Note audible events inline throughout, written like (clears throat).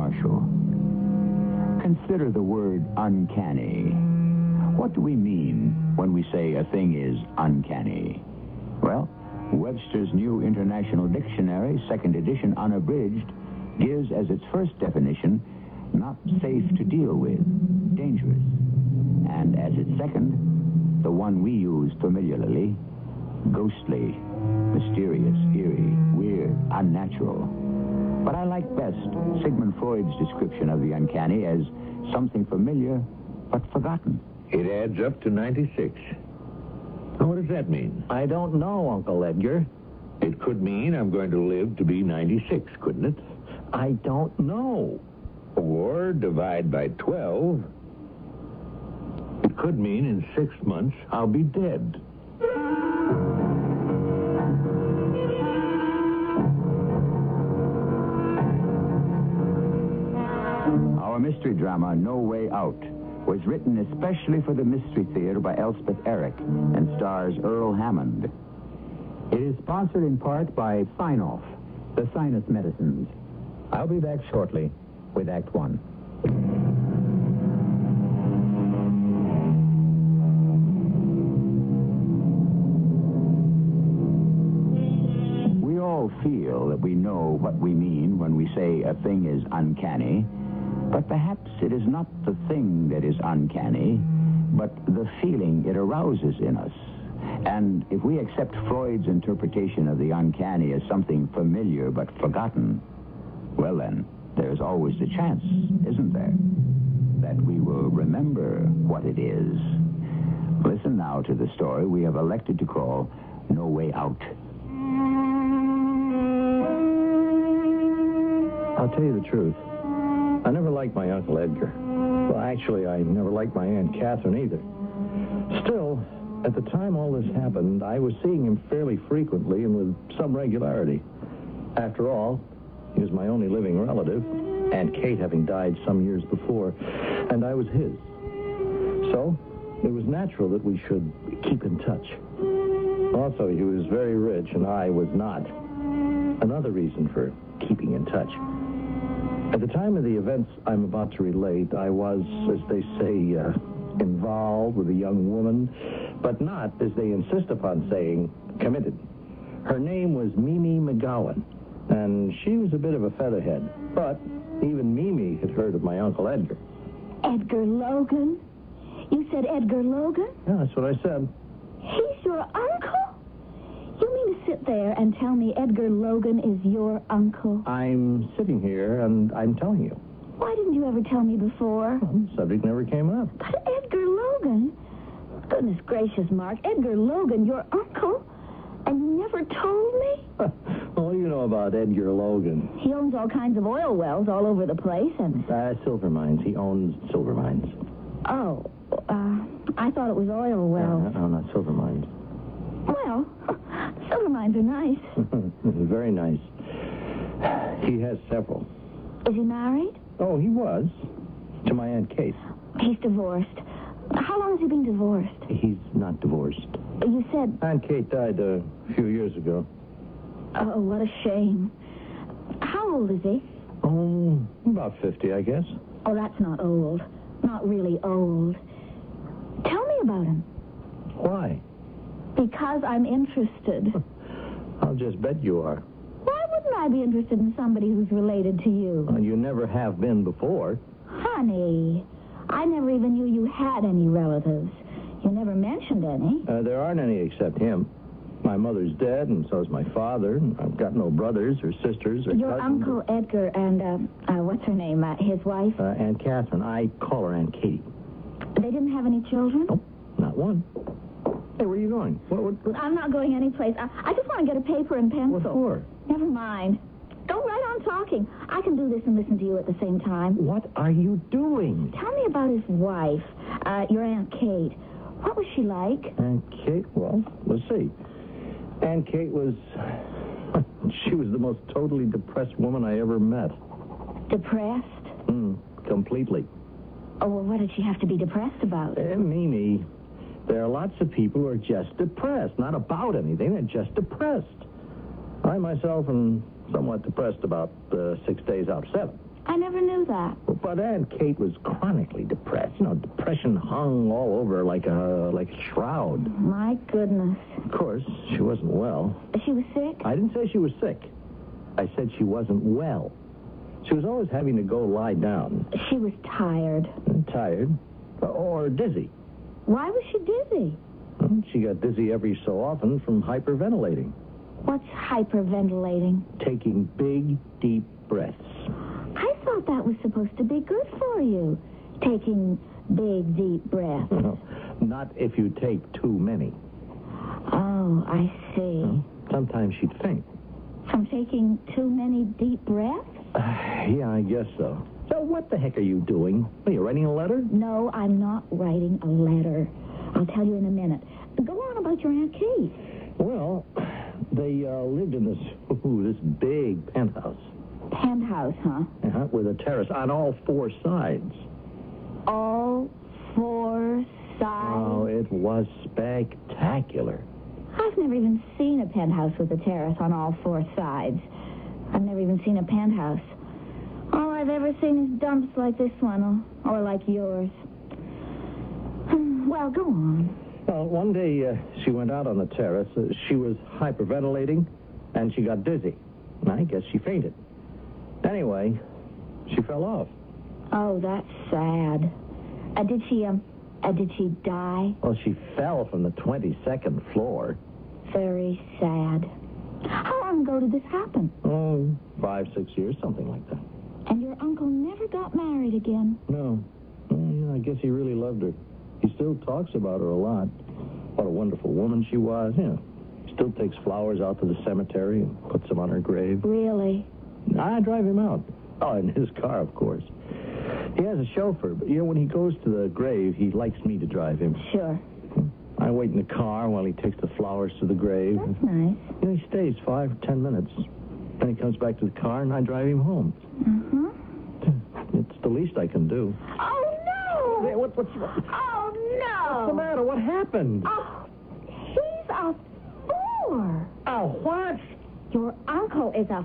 Marshall. Consider the word uncanny. What do we mean when we say a thing is uncanny? Well, Webster's New International Dictionary, second edition unabridged, gives as its first definition not safe to deal with, dangerous. And as its second, the one we use familiarly, ghostly, mysterious, eerie, weird, unnatural. But I like best Sigmund Freud's description of the uncanny as something familiar but forgotten. It adds up to 96. Now, what does that mean? I don't know, Uncle Edgar. It could mean I'm going to live to be 96, couldn't it? I don't know. Or divide by 12. It could mean in six months I'll be dead. Mystery drama, No Way Out, was written especially for the Mystery Theater by Elspeth Eric and stars Earl Hammond. It is sponsored in part by Sine-Off, the sinus medicines. I'll be back shortly with Act One. We all feel that we know what we mean when we say a thing is uncanny, but perhaps it is not the thing that is uncanny, but the feeling it arouses in us. And if we accept Freud's interpretation of the uncanny as something familiar but forgotten, well then, there's always the chance, isn't there, that we will remember what it is. Listen now now to the story we have elected to call No Way Out. I'll tell you the truth. I never liked my Uncle Edgar. Well, actually, I never liked my Aunt Catherine either. Still, at the time all this happened, I was seeing him fairly frequently and with some regularity. After all, he was my only living relative, Aunt Kate having died some years before, and I was his. So, it was natural that we should keep in touch. Also, he was very rich, and I was not. Another reason for keeping in touch. At the time of the events I'm about to relate, I was, as they say, uh, involved with a young woman, but not, as they insist upon saying, committed. Her name was Mimi McGowan, and she was a bit of a featherhead. But even Mimi had heard of my Uncle Edgar. Edgar Logan? You said Edgar Logan? Yeah, that's what I said. He's your uncle? You mean to sit there and tell me Edgar Logan is your uncle? I'm sitting here and I'm telling you. Why didn't you ever tell me before? Well, the subject never came up. But Edgar Logan? Goodness gracious, Mark. Edgar Logan, your uncle? And you never told me? (laughs) what do you know about Edgar Logan? He owns all kinds of oil wells all over the place and... Uh, silver mines. He owns silver mines. Oh, uh, I thought it was oil wells. No, no, not silver mines. Well, silver mines are nice. (laughs) Very nice. He has several. Is he married? Oh, he was. To my Aunt Kate. He's divorced. How long has he been divorced? He's not divorced. You said... Aunt Kate died a few years ago. Oh, what a shame. How old is he? Oh, about 50, I guess. Oh, that's not old. Not really old. Tell me about him. Why? Because I'm interested. (laughs) I'll just bet you are. Why wouldn't I be interested in somebody who's related to you? Well, you never have been before. Honey, I never even knew you had any relatives. You never mentioned any. Uh, there aren't any except him. My mother's dead, and so's my father. and I've got no brothers or sisters or Your cousins. Uncle Edgar and, uh, uh, what's her name? Uh, his wife? Uh, Aunt Catherine. I call her Aunt Katie. They didn't have any children? Nope, not one. Hey, where are you going? What, what, what, I'm not going anyplace. I, I just want to get a paper and pencil. what for? Never mind. Go right on talking. I can do this and listen to you at the same time. What are you doing? Tell me about his wife, uh, your Aunt Kate. What was she like? Aunt Kate, well, let's see. Aunt Kate was. (laughs) she was the most totally depressed woman I ever met. Depressed? Mm, completely. Oh, well, what did she have to be depressed about? Eh, Mimi, there are lots of people who are just depressed. Not about anything, they're just depressed. I myself am somewhat depressed about uh, six days out of seven. I never knew that. But Aunt Kate was chronically depressed. You know, depression hung all over her like a like a shroud. My goodness. Of course, she wasn't well. She was sick? I didn't say she was sick. I said she wasn't well. She was always having to go lie down, She was tired. tired, or dizzy. Why was she dizzy? She got dizzy every so often from hyperventilating, What's hyperventilating? taking big, deep breaths. I thought that was supposed to be good for you. Taking big, deep breaths. Not if you take too many. Oh, I see. Sometimes she'd faint. From taking too many deep breaths? (sighs) yeah, I guess so. So what the heck are you doing? Are you writing a letter? No, I'm not writing a letter. I'll tell you in a minute. Go on about your Aunt Kate. Well, they uh, lived in this ooh, this big penthouse Penthouse, huh? uh-huh, with a terrace on all four sides. All four sides. Oh, it was spectacular. I've never even seen a penthouse with a terrace on all four sides. I've never even seen a penthouse. All I've ever seen is dumps like this one, or, or like yours. (sighs) Well, go on. Well, one day uh, she went out on the terrace. Uh, she was hyperventilating, and she got dizzy. I guess she fainted. Anyway, she fell off. Oh, that's sad. Uh, did she, um, uh, did she die? Well, she fell from the 22nd floor. Very sad. How long ago did this happen? Oh, five, six years, something like that. And your uncle never got married again. No. Yeah, I guess he really loved her. He still talks about her a lot. What a wonderful woman she was. Yeah. know, still takes flowers out to the cemetery and puts them on her grave. Really? I drive him out. Oh, in his car, of course. He has a chauffeur, but you know, when he goes to the grave, he likes me to drive him. Sure. I wait in the car while he takes the flowers to the grave. That's nice. You know, he stays five or ten minutes. Then he comes back to the car, and I drive him home. Mm-hmm. It's the least I can do. Oh, no! Hey, what, what's, what's Oh, no! What's the matter? What happened? Oh, he's a four. Oh, what? Your uncle is a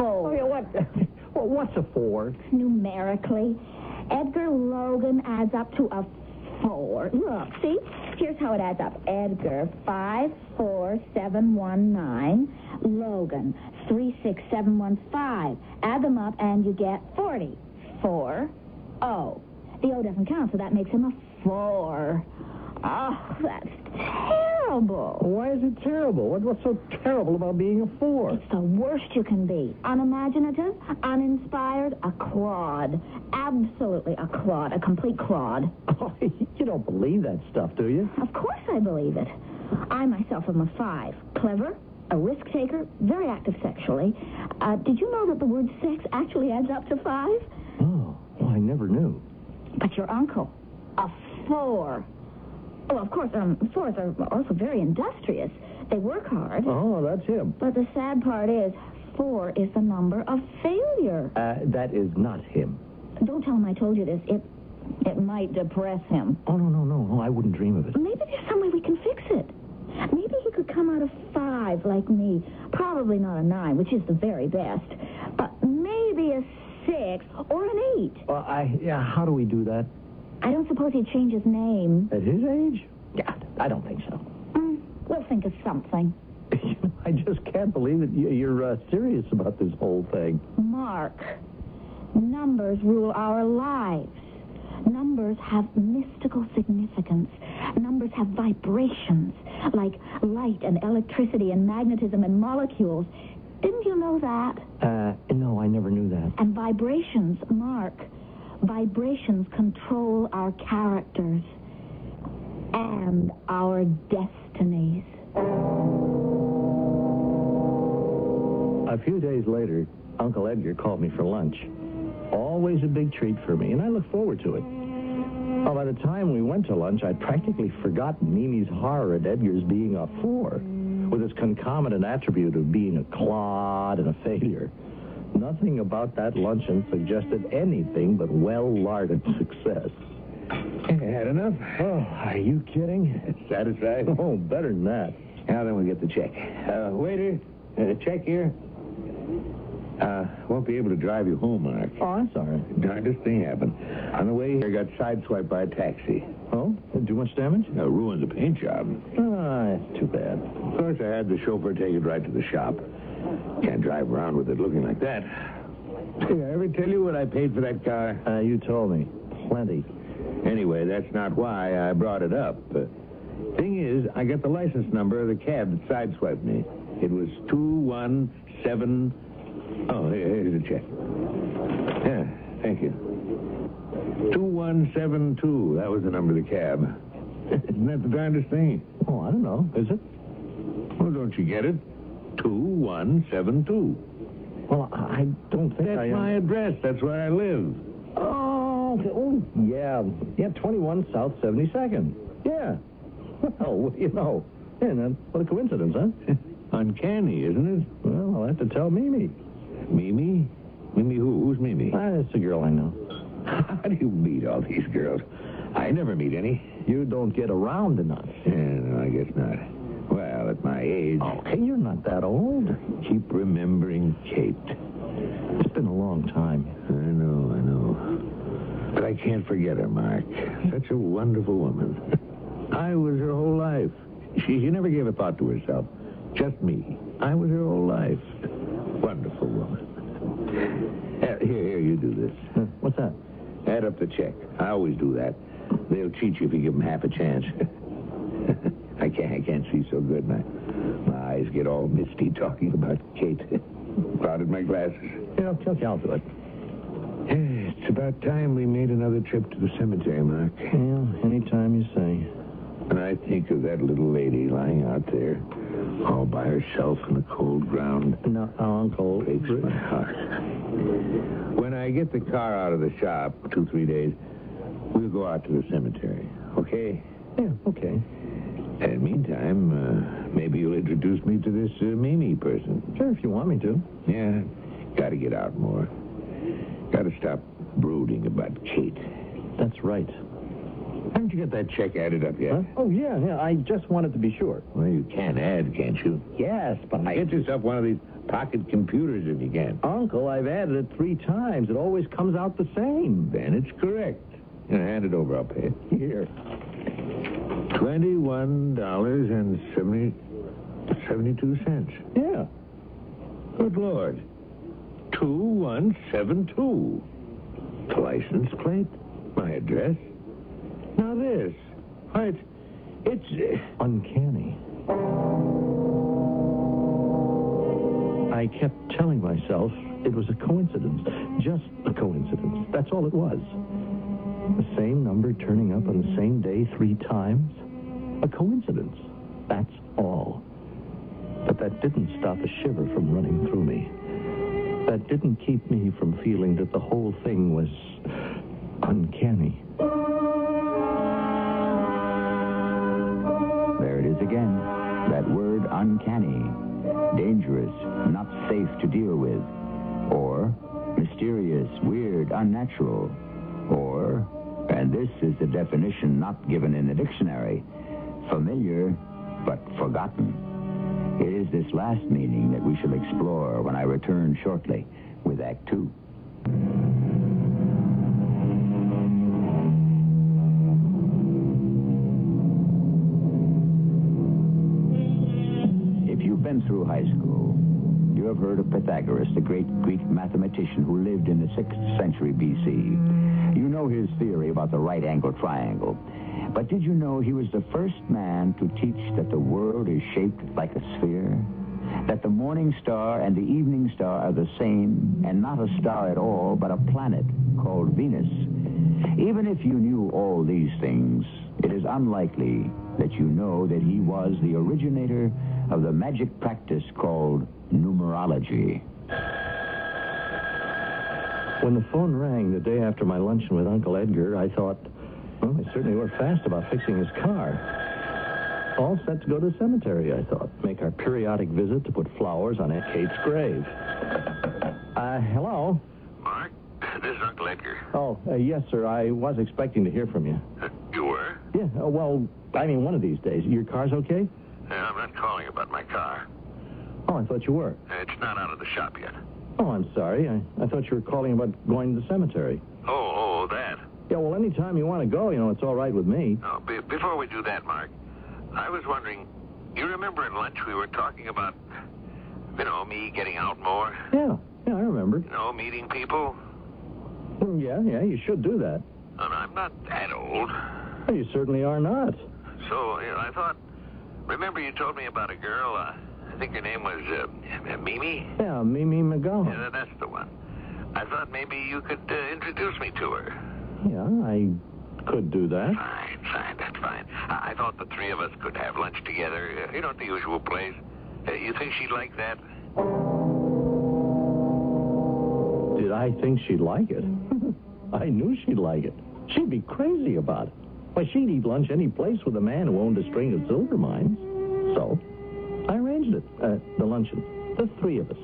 Oh, four. yeah, what? well, what's a four? Numerically, Edgar Logan adds up to a four. Look, see? Here's how it adds up. Edgar, five, four, seven, one, nine. Logan, three, six, seven, one, five. Add them up and you get forty. Four, O. The O doesn't count, so that makes him a four. Oh, that's terrible. Why is it terrible? What, what's so terrible about being a four? It's the worst you can be. Unimaginative, uninspired, a clod. Absolutely a clod, a complete clod. (laughs) Oh, you don't believe that stuff, do you? Of course I believe it. I myself am a five. Clever, a risk taker, very active sexually. Uh, did you know that the word sex actually adds up to five? Oh, well, I never knew. But your uncle, a four. Oh, of course, um, fours are also very industrious. They work hard. Oh, that's him. But the sad part is, four is the number of failure. Uh, that is not him. Don't tell him I told you this. It it might depress him. Oh, no, no, no, no. I wouldn't dream of it. Maybe there's some way we can fix it. Maybe he could come out of five like me. Probably not a nine, which is the very best. But maybe a six or an eight. Well, I, yeah, how do we do that? I don't suppose he'd change his name. At his age? Yeah, I don't think so. Mm, we'll think of something. (laughs) I just can't believe that you- you're uh, serious about this whole thing. Mark, numbers rule our lives. Numbers have mystical significance. Numbers have vibrations, like light and electricity and magnetism and molecules. Didn't you know that? Uh, no, I never knew that. And vibrations, Mark, vibrations control our characters and our destinies. A few days later, Uncle Edgar called me for lunch. Always a big treat for me, and I look forward to it. Well, by the time we went to lunch, I'd practically forgotten Mimi's horror at Edgar's being a four, with its concomitant attribute of being a clod and a failure. Nothing about that luncheon suggested anything but well-larded success. Had enough? Oh, are you kidding? Satisfied? (laughs) Oh, better than that. Now then, we'll get the check. Uh, waiter, uh, check here. Uh, won't be able to drive you home, Mark. Oh, I'm sorry. Darndest thing happened. On the way here, I got sideswiped by a taxi. Oh, Too much damage? Uh, ruined the paint job. Ah, too bad. Of course, I had the chauffeur take it right to the shop. Can't drive around with it looking like that. Did I ever tell you what I paid for that car? Uh, you told me. Plenty. Anyway, that's not why I brought it up. Uh, thing is, I got the license number of the cab that sideswiped me. It was 217. Oh, here- here's the check. Yeah, thank you. 2172. That was the number of the cab. (laughs) Isn't that the darndest thing? Oh, I don't know. Is it? Well, don't you get it? 2172. Well, I don't think That's I... my address. That's where I live. Oh, oh, yeah. Yeah, 21 South 72nd. Yeah. (laughs) Well, what do you know? Then, what a coincidence, huh? (laughs) Uncanny, isn't it? Well, I'll have to tell Mimi. Mimi? Mimi who? Who's Mimi? Ah, it's a girl I know. (laughs) How do you meet all these girls? I never meet any. You don't get around enough. Yeah, no, I guess not. At my age, Okay, you're not that old. keep remembering Kate. It's been a long time. I know, I know. But I can't forget her, Mark. Such a wonderful woman. (laughs) I was her whole life. She, she never gave a thought to herself. Just me. I was her whole life. Wonderful woman. Uh, here, here, you do this. Huh, What's that? Add up the check. I always do that. They'll cheat you if you give them half a chance. (laughs) I can't, I can't see so good. My, my eyes get all misty talking about Kate. (laughs) Clouded my glasses. Yeah, okay, I'll do it. It's about time we made another trip to the cemetery, Mark. Yeah, anytime you say. And I think of that little lady lying out there, all by herself in the cold ground. No, oh, Uncle. Breaks my heart. When I get the car out of the shop, two, three days, we'll go out to the cemetery, okay? Yeah, okay. And meantime, uh, maybe you'll introduce me to this uh, Mimi person. Sure, if you want me to. Yeah, gotta get out more. Gotta stop brooding about Kate. That's right. Haven't you got that check added up yet? Huh? Oh, yeah, yeah. I just wanted to be sure. Well, you can add, can't you? Yes, but I... Get yourself one of these pocket computers if you can. Uncle, I've added it three times. It always comes out the same. Then it's correct. You know, hand it over, I'll pay it. Here. Twenty-one dollars and seventy seventy-two cents. Yeah. Good Lord. Two one seven two. The license plate, my address. Now this. Why, it's it's uh, Uncanny. I kept telling myself it was a coincidence. Just a coincidence. That's all it was. The same number turning up on the same day three times. A coincidence. That's all. But that didn't stop a shiver from running through me. That didn't keep me from feeling that the whole thing was uncanny. There it is again. That word uncanny. Dangerous, not safe to deal with. Or mysterious, weird, unnatural. Or, and this is the definition not given in the dictionary, familiar but forgotten. It is this last meaning that we shall explore when I return shortly with Act Two. Have heard of Pythagoras, the great Greek mathematician who lived in the 6th century BC. You know his theory about the right angle triangle. But did you know he was the first man to teach that the world is shaped like a sphere? That the morning star and the evening star are the same, and not a star at all, but a planet called Venus. Even if you knew all these things, it is unlikely that you know that he was the originator of the magic practice called numerology. When the phone rang the day after my luncheon with Uncle Edgar, I thought, well, they certainly were fast about fixing his car. All set to go to the cemetery, I thought. Make our periodic visit to put flowers on Aunt Kate's grave. Uh, hello? Mark, this is Uncle Edgar. Oh, uh, yes, sir. I was expecting to hear from you. you were? Yeah, uh, well, I mean, one of these days. Your car's okay? Not calling about my car. Oh, I thought you were. It's not out of the shop yet. Oh, I'm sorry. I, I thought you were calling about going to the cemetery. Oh, oh, that. Yeah, well, anytime you want to go, you know, it's all right with me. Oh, be- before we do that, Mark, I was wondering, you remember at lunch we were talking about, you know, me getting out more? Yeah, yeah, I remember. You know, meeting people? Mm, Yeah, yeah, you should do that. And I'm not that old. Well, you certainly are not. So, you know, I thought, remember you told me about a girl, uh, I think her name was uh, Mimi? Yeah, Mimi McGowan. Yeah, that's the one. I thought maybe you could uh, introduce me to her. Yeah, I could do that. Fine, fine, that's fine. I, I thought the three of us could have lunch together, uh, you know, at the usual place. Uh, you think she'd like that? Did I think she'd like it? (laughs) I knew she'd like it. She'd be crazy about it. Why, she'd eat lunch any place with a man who owned a string of silver mines. So, I arranged it, uh, the luncheon, the three of us.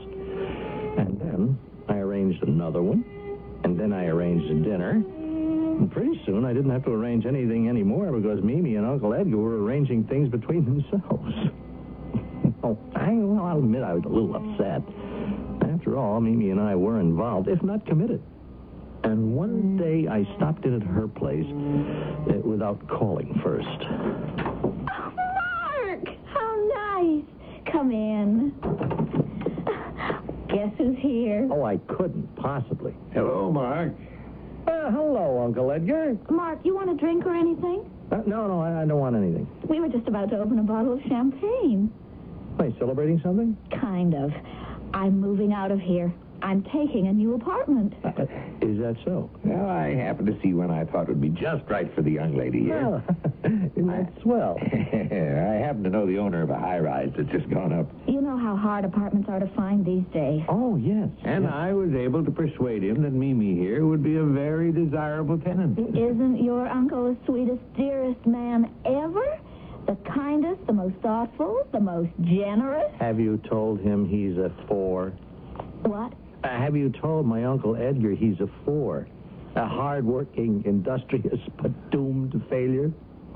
And then I arranged another one, and then I arranged a dinner. And pretty soon I didn't have to arrange anything anymore because Mimi and Uncle Edgar were arranging things between themselves. (laughs) oh, I, well, I'll admit I was a little upset. After all, Mimi and I were involved, if not committed. And one day I stopped in at her place uh, without calling first. Oh, Mark! How nice. Come in. Guess who's here? Oh, I couldn't possibly. Hello, Mark. Uh, hello, Uncle Edgar. Mark, you want a drink or anything? Uh, no, no, I, I don't want anything. We were just about to open a bottle of champagne. Are you celebrating something? Kind of. I'm moving out of here. I'm taking a new apartment. (laughs) Is that so? Well, I happened to see one I thought would be just right for the young lady here. Well, (laughs) isn't that swell? (laughs) I happen to know the owner of a high-rise that's just gone up. You know how hard apartments are to find these days. Oh, yes. And I was able to persuade him that Mimi here would be a very desirable tenant. Isn't your uncle the sweetest, dearest man ever? The kindest, the most thoughtful, the most generous? Have you told him he's a four? What? Uh, have you told my Uncle Edgar he's a four? A hard-working, industrious, (laughs) but doomed to failure?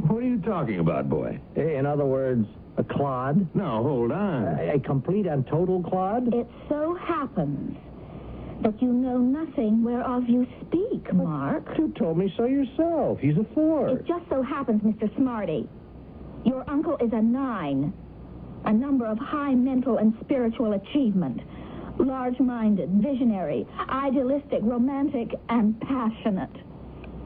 What are you talking about, boy? In other words, a clod? No, hold on. A, a complete and total clod? It so happens that you know nothing whereof you speak, Mark. You told me so yourself. He's a four. It just so happens, Mr. Smarty, your uncle is a nine, a number of high mental and spiritual achievement, large-minded, visionary, idealistic, romantic, and passionate.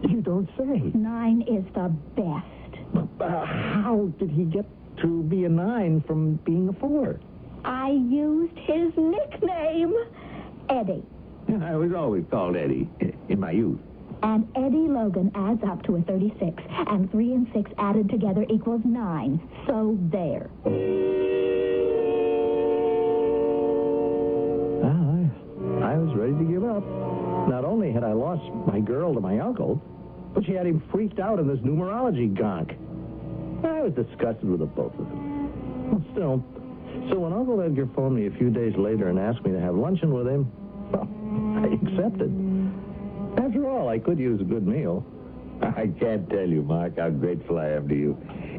You don't say. Nine is the best. Uh, how did he get to be a nine from being a four? I used his nickname, Eddie. I was always called Eddie in my youth. And Eddie Logan adds up to a 36, and 3 and 6 added together equals 9. So there. I, was ready to give up. Not only had I lost my girl to my uncle, but she had him freaked out in this numerology gonk. I was disgusted with the both of them. Still, so when Uncle Edgar phoned me a few days later and asked me to have luncheon with him, well, I accepted. After all, I could use a good meal. I can't tell you, Mark, how grateful I am to you.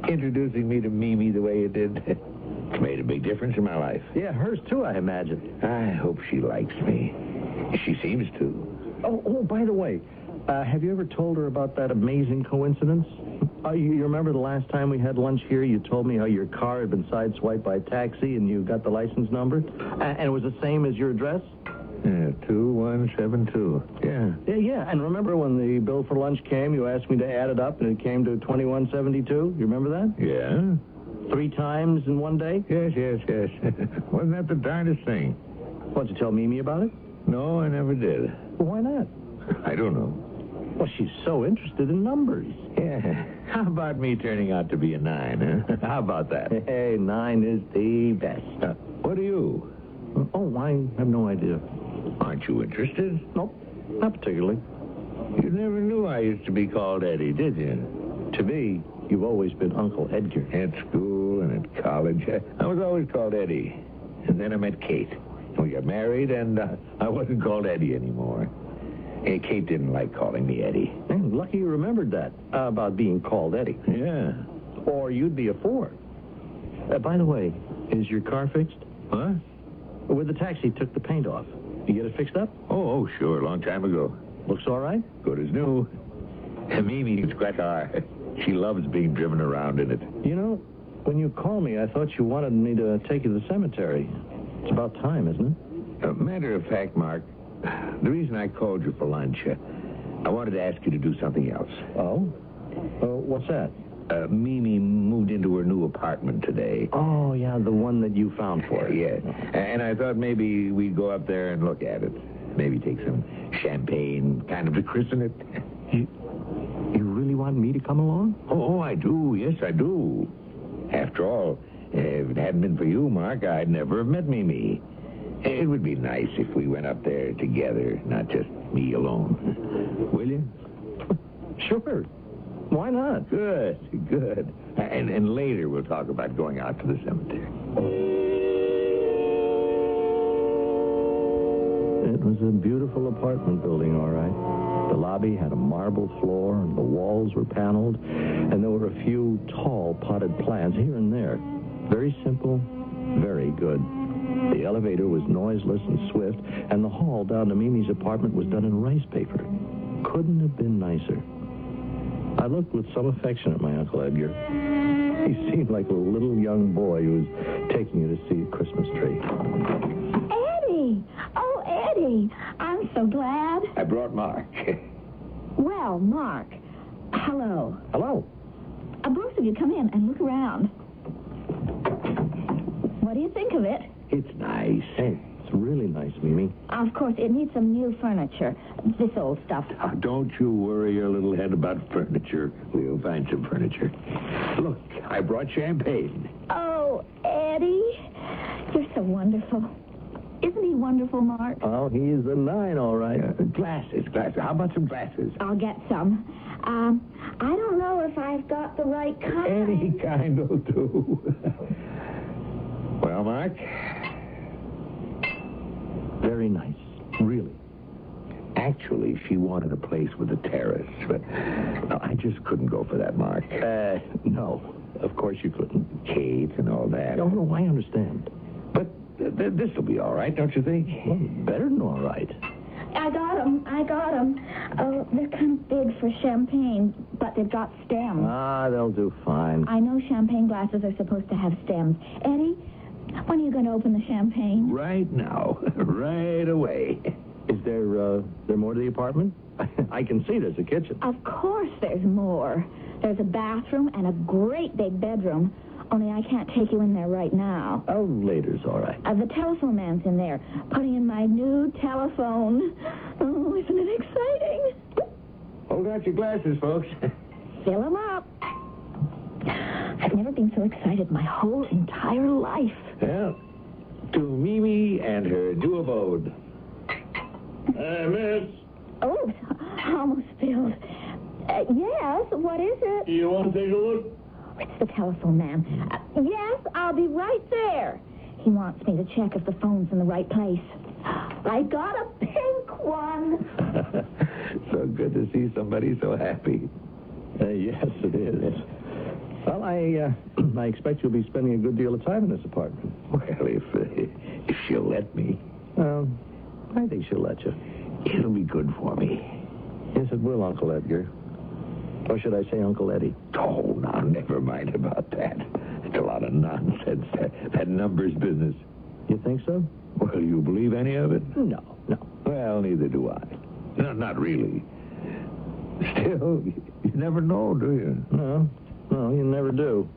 Introducing me to Mimi the way you did. (laughs) It's made a big difference in my life. Yeah, hers too, I imagine. I hope she likes me. She seems to. Oh, oh by the way, uh, have you ever told her about that amazing coincidence? Uh, you, you remember the last time we had lunch here, you told me how your car had been sideswiped by a taxi and you got the license number? Uh, and it was the same as your address? Yeah, 2172. Yeah. Yeah, yeah. And remember when the bill for lunch came, you asked me to add it up and it came to 2172? You remember that? Yeah. Three times in one day? Yes, yes, yes. (laughs) Wasn't that the darndest thing? Why, did you tell Mimi about it? No, I never did. Well, why not? (laughs) I don't know. Well, she's so interested in numbers. Yeah. (laughs) How about me turning out to be a nine, huh? How about that? Hey, nine is the best. Uh, what are you? Oh, I have no idea. Aren't you interested? Nope, not particularly. You never knew I used to be called Eddie, did you? To me, you've always been Uncle Edgar. At school and at college, I was always called Eddie. And then I met Kate. We got married, and uh, I wasn't called Eddie anymore. Hey, Kate didn't like calling me Eddie. And lucky you remembered that, uh, about being called Eddie. Yeah. Or you'd be a four. Uh, by the way, is your car fixed? Huh? Where the taxi took the paint off. You get it fixed up? Oh, oh, sure, long time ago. Looks all right? Good as new. Mimi's quite hard. She loves being driven around in it. You know, when you called me, I thought you wanted me to take you to the cemetery. It's about time, isn't it? A matter of fact, Mark, the reason I called you for lunch, uh, I wanted to ask you to do something else. Oh? Uh, what's that? Uh, Mimi moved into her new apartment today. Oh, yeah, the one that you found for her. yes. And I thought maybe we'd go up there and look at it. Maybe take some champagne, kind of to christen it. You, you really want me to come along? Oh, oh, I do. Yes, I do. After all, if it hadn't been for you, Mark, I'd never have met Mimi. It would be nice if we went up there together, not just me alone. Will you? Sure. Why not? Good, good. And, and later we'll talk about going out to the cemetery. It was a beautiful apartment building, all right. The lobby had a marble floor, and the walls were paneled, and there were a few tall potted plants here and there. Very simple, very good. The elevator was noiseless and swift, and the hall down to Mimi's apartment was done in rice paper. Couldn't have been nicer. I looked with some affection at my Uncle Edgar. He (laughs) seemed like a little young boy who was taking you to see a Christmas tree. Eddie! Oh, Eddie! I'm so glad. I brought Mark. (laughs) well, Mark, hello. Hello. Uh, both of you come in and look around. What do you think of it? It's nice. Hey, it's really nice, Mimi. Of course, it needs some new furniture. This old stuff. Oh, don't you worry your little head about furniture. We'll find some furniture. Look, I brought champagne. Oh, Eddie, you're so wonderful. Isn't he wonderful, Mark? Oh, he's a nine, all right. Uh, glasses, glasses. How about some glasses? I'll get some. Um, I don't know if I've got the right kind. Any kind will do. well, Mark, Very nice. Really. actually, she wanted a place with a terrace, but no, I just couldn't go for that, Mark. Uh, no. Of course you couldn't. Kate and all that. No, no, I understand. But th- th- this will be all right, don't you think? Well, better than all right. I got them. I got them. Oh, they're kind of big for champagne, but they've got stems. Ah, they'll do fine. I know champagne glasses are supposed to have stems. Eddie, when are you going to open the champagne? Right now. (laughs) right away. Is there, uh, there more to the apartment? (laughs) I can see there's a kitchen. Of course there's more. There's a bathroom and a great big bedroom. Only I can't take you in there right now. Oh, later's all right. Uh, the telephone man's in there, putting in my new telephone. Oh, isn't it exciting? Hold out your glasses, folks. (laughs) Fill 'em up. I've never been so excited my whole entire life. Yeah. to Mimi and her new abode. Uh, miss, Oh, (laughs) almost filled. Uh, yes, what is it? Do you want to take a look? It's the telephone ma'am. Uh, yes, I'll be right there. He wants me to check if the phone's in the right place. (gasps) I got a pink one. (laughs) so good to see somebody so happy. Uh, yes, it is. Well, I, uh, (clears throat) I expect you'll be spending a good deal of time in this apartment. Well, if, uh, if she'll let me, Well, I think she'll let you. it'll be good for me. Yes, it will, Uncle Edgar. Or should I say Uncle Eddie? Oh, now, never mind about that. It's a lot of nonsense, that, that numbers business. You think so? Well, you believe any of it? No, no. Well, neither do I. No, not really. Still, you never know, do you? No, no, you never do.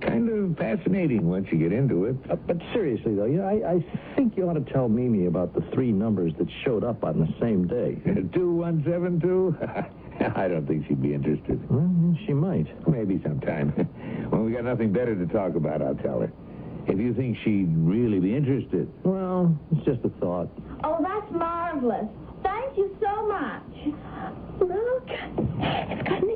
Kind of fascinating once you get into it. Uh, but seriously, though, you know, I, I think you ought to tell Mimi about the three numbers that showed up on the same day. (laughs) 2172? (laughs) I don't think she'd be interested. Well, she might. Maybe sometime. (laughs) when we got nothing better to talk about, I'll tell her. If you think she'd really be interested. Well, it's just a thought. Oh, that's marvelous. Thank you so much. Look, it's got an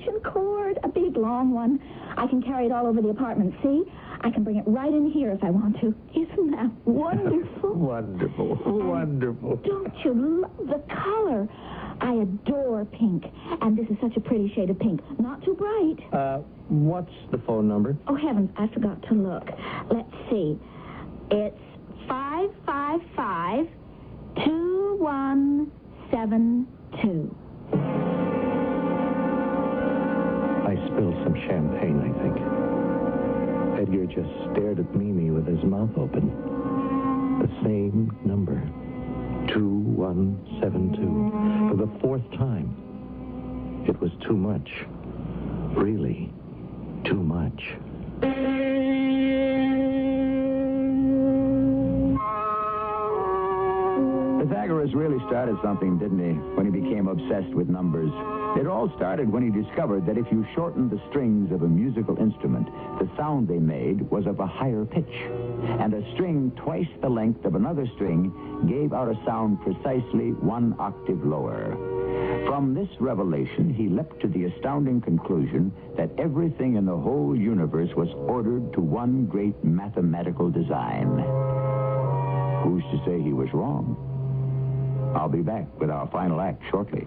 extension cord, a big long one. I can carry it all over the apartment. See? I can bring it right in here if I want to. Isn't that wonderful? (laughs) Wonderful. Wonderful. Don't you love the color? I adore pink, and this is such a pretty shade of pink. Not too bright. Uh, what's the phone number? Oh, heavens, I forgot to look. Let's see. It's 555 2172. Spilled some champagne, I think. Edgar just stared at Mimi with his mouth open. The same number. 2172. For the fourth time. It was too much. Really, too much. Pythagoras really started something, didn't he, when he became obsessed with numbers? It all started when he discovered that if you shortened the strings of a musical instrument, the sound they made was of a higher pitch. And a string twice the length of another string gave out a sound precisely one octave lower. From this revelation, he leapt to the astounding conclusion that everything in the whole universe was ordered to one great mathematical design. Who's to say he was wrong? I'll be back with our final act shortly.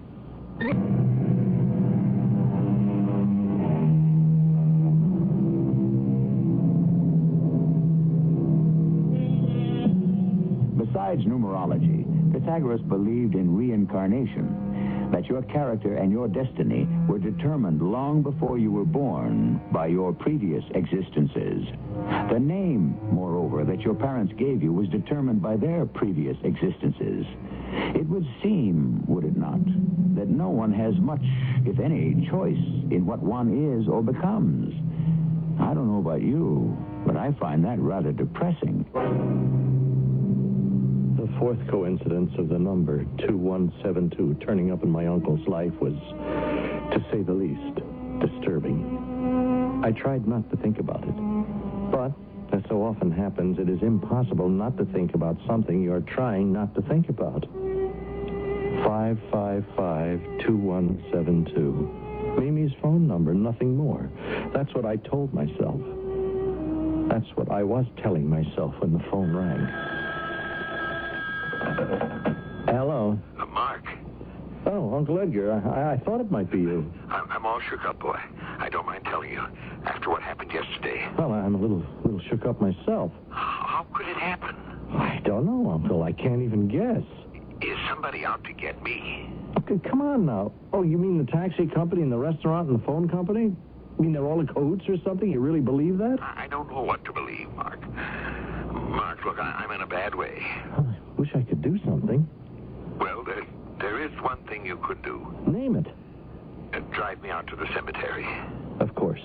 Besides numerology, Pythagoras believed in reincarnation, that your character and your destiny were determined long before you were born by your previous existences. The name, moreover, that your parents gave you was determined by their previous existences. It would seem, would it not, that no one has much, if any, choice in what one is or becomes. I don't know about you, but I find that rather depressing. The fourth coincidence of the number 2172 turning up in my uncle's life was, to say the least, disturbing. I tried not to think about it. But, as so often happens, it is impossible not to think about something you're trying not to think about. 555-2172. Mimi's phone number, nothing more. That's what I told myself. That's what I was telling myself when the phone rang. Hello. Uh, Mark, Oh, Uncle Edgar, I, I thought it might be you. I'm, I'm all shook up, boy. I don't mind telling you. After what happened yesterday, Well, I'm a little, little shook up myself. how could it happen? I don't know, Uncle. I can't even guess. Is somebody out to get me? Okay, come on now. Oh, you mean the taxi company and the restaurant and the phone company? You mean they're all in cahoots or something? You really believe that? I I don't know what to believe, Mark. Mark, look, I, I'm in a bad way. I wish I could do something. Well, there, there is one thing you could do. Name it. Uh, drive me out to the cemetery. Of course.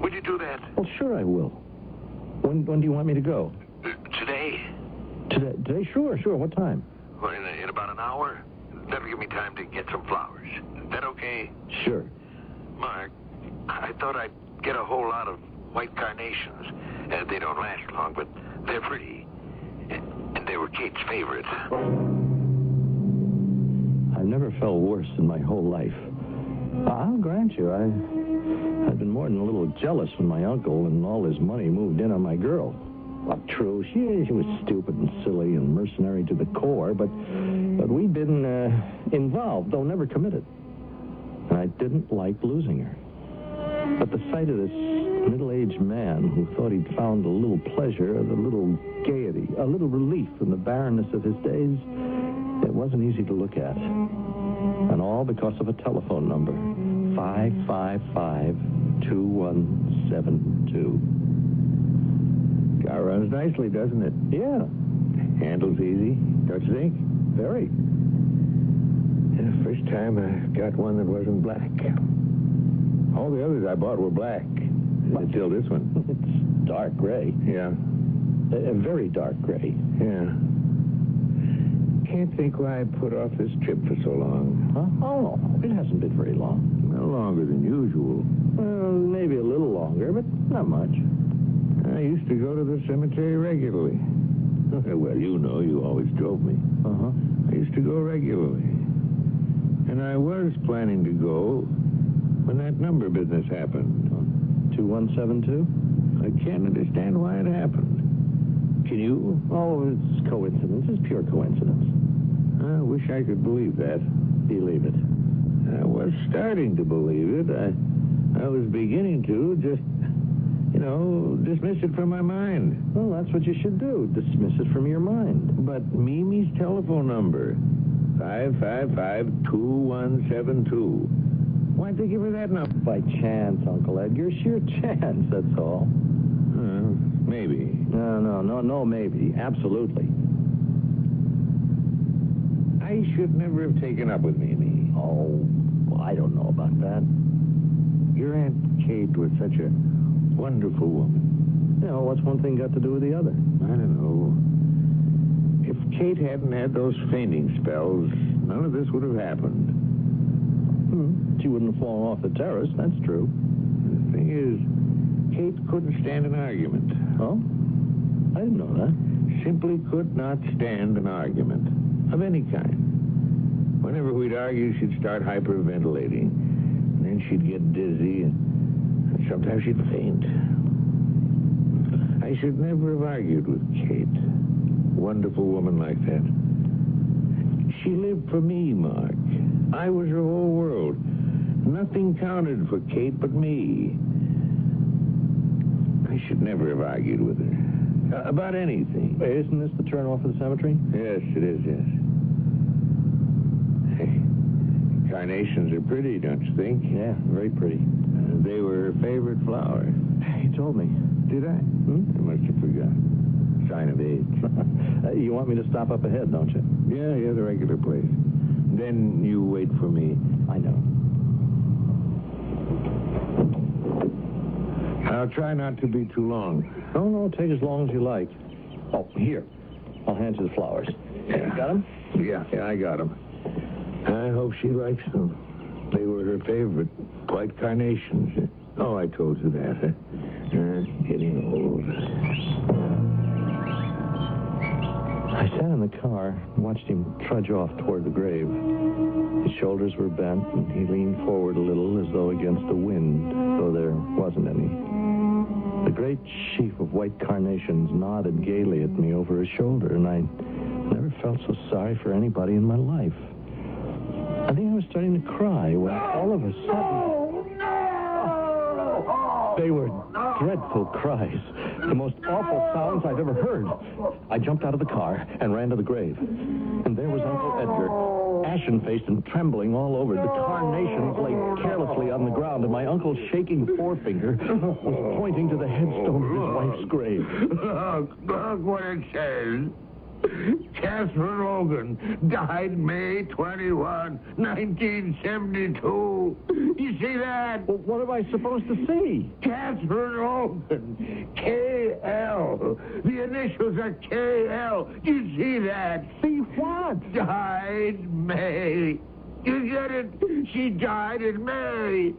Would you do that? Well, sure I will. When, when do you want me to go? Uh, today? Today? Today? Sure, sure. What time? Well, in, in about an hour? That'll give me time to get some flowers. Is that okay? Sure. Mark, I thought I'd get a whole lot of white carnations. Uh, they don't last long, but they're pretty. And they were Kate's favorite. I've never felt worse in my whole life. I'll grant you, I, I've been more than a little jealous when my uncle and all his money moved in on my girl. Well, true, she, she was stupid and silly and mercenary to the core, but but we'd been uh, involved, though never committed. And I didn't like losing her. But the sight of this middle-aged man who thought he'd found a little pleasure, a little gaiety, a little relief from the barrenness of his days, it wasn't easy to look at. And all because of a telephone number 555 2172. Car runs nicely, doesn't it? Yeah, Handles easy, don't you think? very. Yeah, first time I got one that wasn't black. All the others I bought were black. Until this one. (laughs) It's dark gray. Yeah, A, a very dark gray. yeah. Can't think why I put off this trip for so long. Huh? Oh, it hasn't been very long. No longer than usual. Well, maybe a little longer, but not much. I used to go to the cemetery regularly. (laughs) well, you know, you always drove me. Uh-huh. I used to go regularly. And I was planning to go when that number business happened. 2172? I can't understand why it happened. Can you? Oh, it's coincidence. It's pure coincidence. I wish I could believe that. Believe it. I was starting to believe it. I, I was beginning to just, you know, dismiss it from my mind. Well, that's what you should do. Dismiss it from your mind. But Mimi's telephone number, 555-2172. Why'd they give her that number? By chance, Uncle Edgar. Sheer (laughs) chance, that's all. Uh, maybe. No, no, no, no, maybe. Absolutely. I should never have taken up with Mimi. Oh, well, I don't know about that. Your Aunt Kate was such a wonderful woman. You know, what's one thing got to do with the other? I don't know. If Kate hadn't had those fainting spells, none of this would have happened. Hmm. She wouldn't have fallen off the terrace, that's true. The thing is, Kate couldn't stand an argument. Oh? I didn't know that. Simply could not stand an argument of any kind. Whenever we'd argue, she'd start hyperventilating. And then she'd get dizzy, and and sometimes she'd faint. I should never have argued with Kate. Wonderful woman like that. She lived for me, Mark. I was her whole world. Nothing counted for Kate but me. I should never have argued with her. Uh, about anything. Wait, isn't this the turn off of the cemetery? Yes, it is, yes. Hey, carnations are pretty, don't you think? Yeah, very pretty. Uh, they were her favorite flower. He told me. Did I? Hmm? I must have forgotten. Sign of age. (laughs) Uh, you want me to stop up ahead, don't you? yeah, yeah, the regular place. Then you wait for me. I know. I'll try not to be too long. No, no, take as long as you like. Oh, here. I'll hand you the flowers. Yeah. You got them? Yeah, yeah, I got them. I hope she likes them. They were her favorite, white carnations. Oh, I told you that. Huh? Uh, getting old. I sat in the car and watched him trudge off toward the grave. His shoulders were bent, and he leaned forward a little as though against the wind, though there wasn't any. The great sheaf of white carnations nodded gaily at me over his shoulder, and I never felt so sorry for anybody in my life. I think I was starting to cry when all of a sudden. They were dreadful cries, the most awful sounds I've ever heard. I jumped out of the car and ran to the grave. And there was Uncle Edgar, ashen faced and trembling all over. The carnations lay carelessly on the ground, and my uncle's shaking forefinger was pointing to the headstone of his wife's grave. Look, look what it says. Catherine Logan died May 21, 1972. You see that? Well, what am I supposed to see? Catherine Logan. K.L. The initials are K.L. You see that? See what? Died May. You get it? She died in May.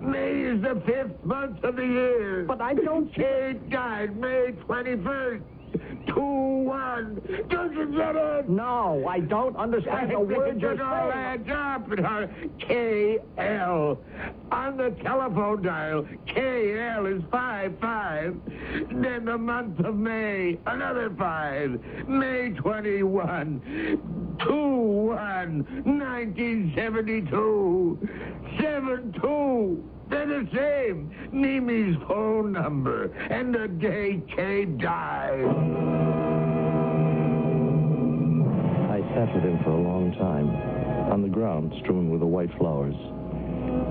May is the fifth month of the year. But I don't... Kate died May 21st. Two, one. Don't you get it? No, I don't understand the words you're saying. up. K.L. On the telephone dial, K.L. is five five. Then the month of May, another five. May 21. 2-1, 1972. 7-2. They're the same. Mimi's phone number and the Kay died. I sat with him for a long time, on the ground strewn with the white flowers.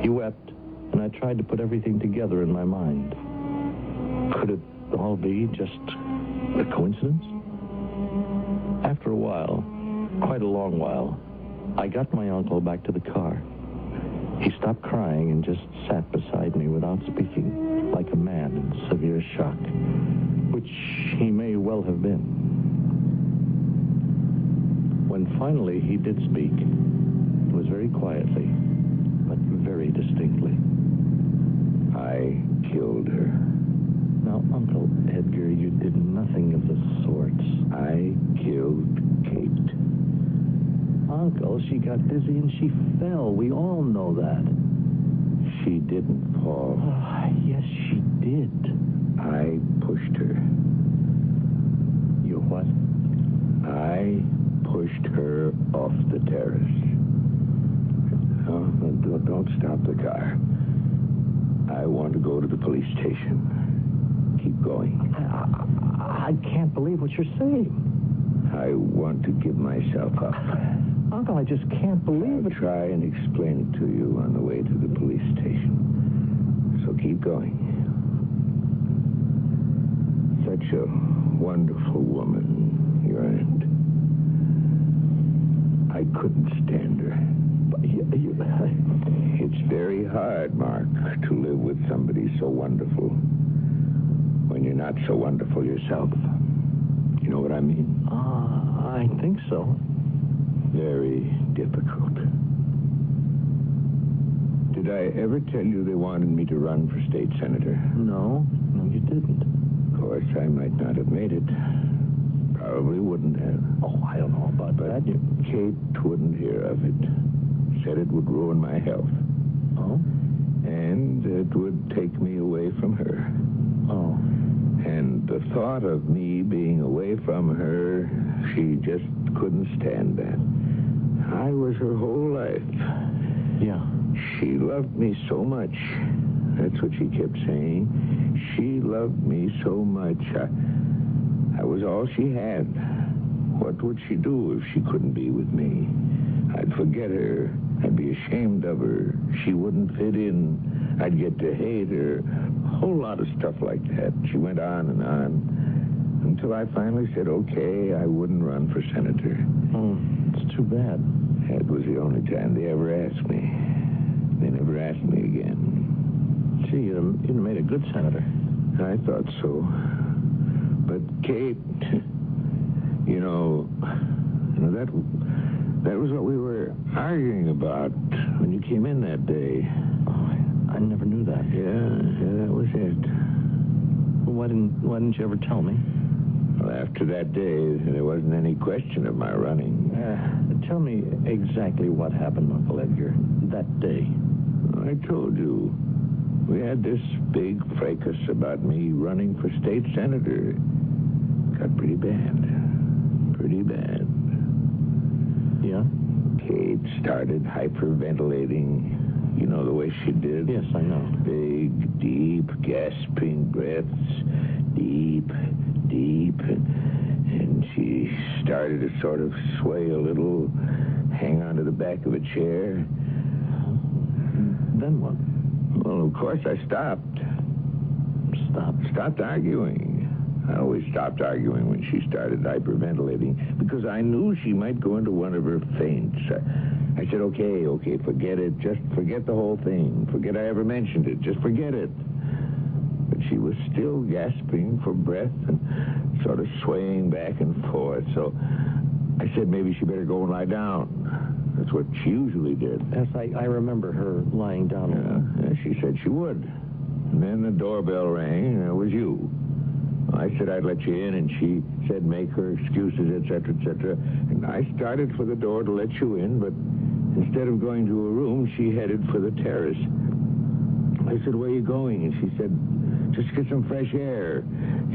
He wept, and I tried to put everything together in my mind. Could it all be just a coincidence? After a while, quite a long while, I got my uncle back to the car. He stopped crying and just sat beside me without speaking, like a man in severe shock, which he may well have been. When finally he did speak, it was very quietly, but very distinctly. I killed her. Now, Uncle Edgar, you did nothing of the sort. I killed Kate. Uncle, she got dizzy and she fell. We all know that. She didn't fall. Ah, yes, she did. I pushed her. You what? I pushed her off the terrace. Oh, no, don't, don't stop the car. I want to go to the police station. Keep going. I, I, I can't believe what you're saying. I want to give myself up. Uncle, I just can't believe I'll it. try and explain it to you on the way to the police station. So keep going. Such a wonderful woman, your aunt. I couldn't stand her. But you, you, (laughs) It's very hard, Mark, to live with somebody so wonderful when you're not so wonderful yourself. You know what I mean? Ah, I think so. Very difficult. Did I ever tell you they wanted me to run for state senator? No, no, you didn't. Of course, I might not have made it. Probably wouldn't have. Oh, I don't know about But that. Kate wouldn't hear of it. Said it would ruin my health. oh, And it would take me away from her. oh. And the thought of me being away from her, she just couldn't stand that. I was her whole life. Yeah. She loved me so much. That's what she kept saying. She loved me so much. I, I was all she had. What would she do if she couldn't be with me? I'd forget her. I'd be ashamed of her. She wouldn't fit in. I'd get to hate her. A whole lot of stuff like that. She went on and on until I finally said, okay, I wouldn't run for senator. Oh, too bad. That was the only time they ever asked me. They never asked me again. Gee, you'd have, you'd have made a good senator. I thought so. But Kate, you know, that that was what we were arguing about when you came in that day. Oh, I, I never knew that. Yeah, yeah, that was it. Well, why didn't Why didn't you ever tell me? Well, after that day, there wasn't any question of my running. Uh, tell me exactly what happened, Uncle Edgar, that day. I told you. We had this big fracas about me running for state senator. Got pretty bad. Pretty bad. Yeah? Kate started hyperventilating. You know the way she did? Yes, I know. Big, deep, gasping breaths. Deep, deep. And, she started to sort of sway a little, hang onto the back of a chair. Then what? Well, of course, I stopped. Stopped? Stopped arguing. I always stopped arguing when she started hyperventilating because I knew she might go into one of her faints. I, I said, okay, okay, forget it. Just forget the whole thing. Forget I ever mentioned it. Just forget it. But she was still gasping for breath and sort of swaying back and forth. So I said maybe she better go and lie down. That's what she usually did. Yes, I, I remember her lying down. Yeah, yeah, she said she would. And then the doorbell rang, and it was you. I said I'd let you in, and she said make her excuses, etc., etc. And I started for the door to let you in, but instead of going to a room, she headed for the terrace. I said, where are you going? And she said, just get some fresh air.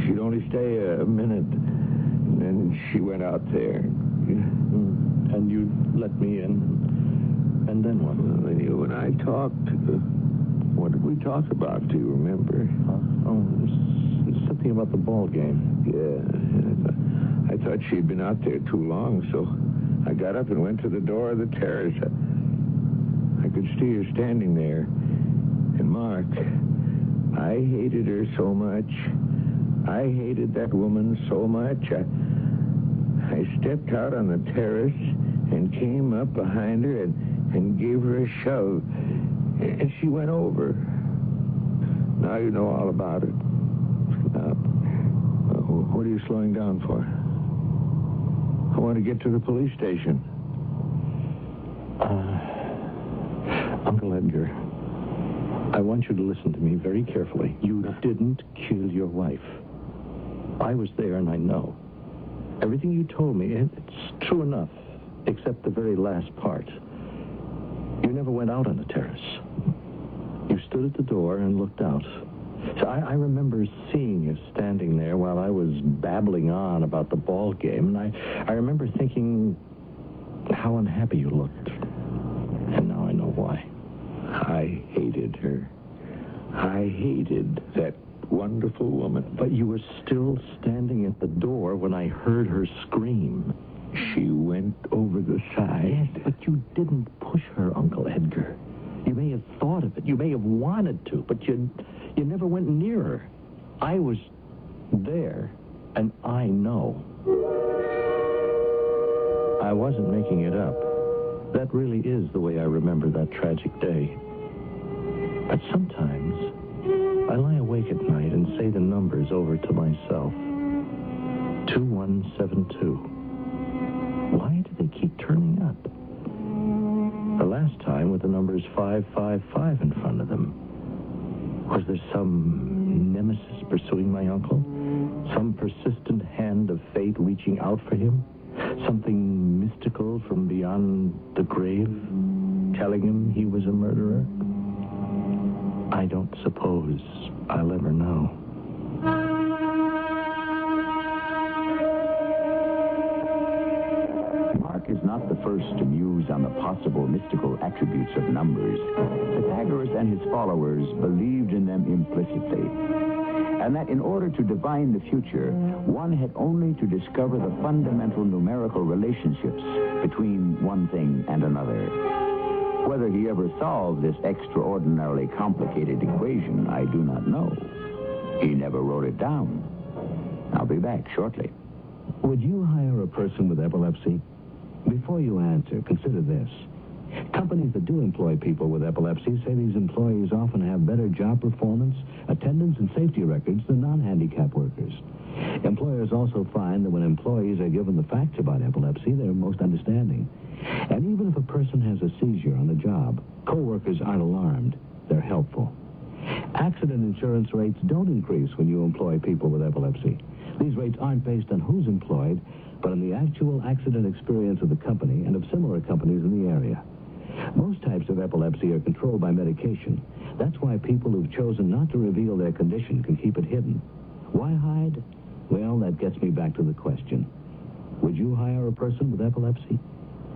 She'd only stay a minute. And then she went out there. And you let me in. And then what? Well, then you and I talked. What did we talk about? Do you remember? Uh, oh, something about the ball game. Yeah. I thought she'd been out there too long, so I got up and went to the door of the terrace. I could see her standing there. And Mark, I hated her so much. I hated that woman so much. I, I stepped out on the terrace and came up behind her and, and gave her a shove. And she went over. Now you know all about it. Uh, what are you slowing down for? I want to get to the police station. Uh, Uncle Edgar, I want you to listen to me very carefully. You didn't kill your wife. I was there and I know. Everything you told me, it's true enough, except the very last part. You never went out on the terrace. You stood at the door and looked out. So I, I, remember seeing you standing there while I was babbling on about the ball game, and I, I remember thinking how unhappy you looked. And now I know why. I hated her. I hated that wonderful woman. But you were still standing at the door when I heard her scream. She went over the side. Yes, but you didn't push her, Uncle Edgar. You may have thought of it. You may have wanted to, but you you never went near her. I was there, and I know. I wasn't making it up. That really is the way I remember that tragic day. But sometimes I lie awake at night and say the numbers over to myself. 2172. Why do they keep turning up? The last time with the numbers 555 in front of them. Was there some nemesis pursuing my uncle? Some persistent hand of fate reaching out for him? Something mystical from beyond the grave telling him he was a murderer? I don't suppose I'll ever know. Mark is not the first to muse on the possible mystical attributes of numbers. Pythagoras and his followers believed in them implicitly. And that in order to divine the future, one had only to discover the fundamental numerical relationships between one thing and another. Whether he ever solved this extraordinarily complicated equation, I do not know. He never wrote it down. I'll be back shortly. Would you hire a person with epilepsy? Before you answer, consider this. Companies that do employ people with epilepsy say these employees often have better job performance, attendance, and safety records than non-handicapped workers. Employers also find that when employees are given the facts about epilepsy, they're most understanding. And even if a person has a seizure on the job, coworkers aren't alarmed. They're helpful. Accident insurance rates don't increase when you employ people with epilepsy. These rates aren't based on who's employed, but on the actual accident experience of the company and of similar companies in the area. Most types of epilepsy are controlled by medication. That's why people who've chosen not to reveal their condition can keep it hidden. Why hide? Well, that gets me back to the question. Would you hire a person with epilepsy?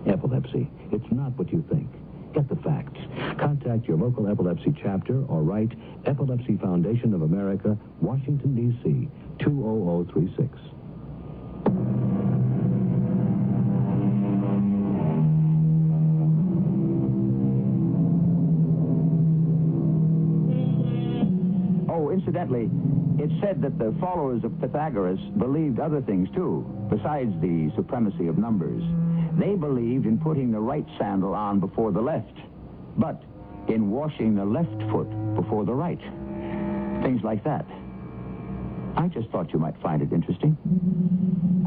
Epilepsy. It's not what you think. Get the facts. Contact your local epilepsy chapter or write Epilepsy Foundation of America, Washington, D.C., 20036. Oh, incidentally, it's said that the followers of Pythagoras believed other things too, besides the supremacy of numbers. They believed in putting the right sandal on before the left, but in washing the left foot before the right. Things like that. I just thought you might find it interesting.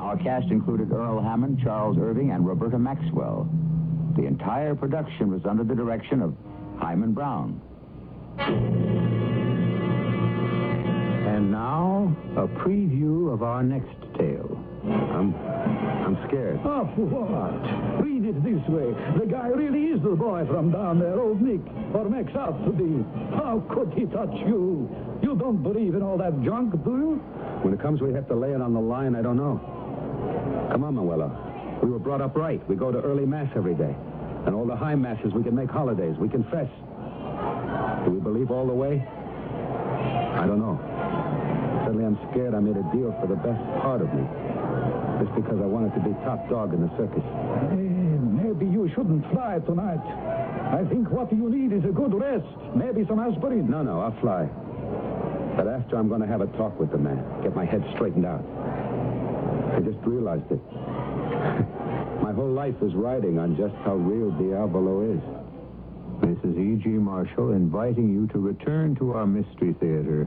Our cast included Earl Hammond, Charles Irving, and Roberta Maxwell. The entire production was under the direction of Himan Brown. Now, a preview of our next tale. I'm, I'm scared. Oh, what? Read it this way. The guy really is the boy from down there, old Nick, or makes out to be. How could he touch you? You don't believe in all that junk, do you? When it comes, we have to lay it on the line. I don't know. Come on, Manuela. We were brought up right. We go to early mass every day. And all the high masses, we can make holidays. We confess. Do we believe all the way? I don't know. Suddenly I'm scared I made a deal for the best part of me. Just because I wanted to be top dog in the circus. Eh, maybe you shouldn't fly tonight. I think what you need is a good rest. Maybe some aspirin. No, no, I'll fly. But after I'm going to have a talk with the man. Get my head straightened out. I just realized it. (laughs) my whole life is riding on just how real Diavolo is. This is E.G. Marshall inviting you to return to our Mystery Theater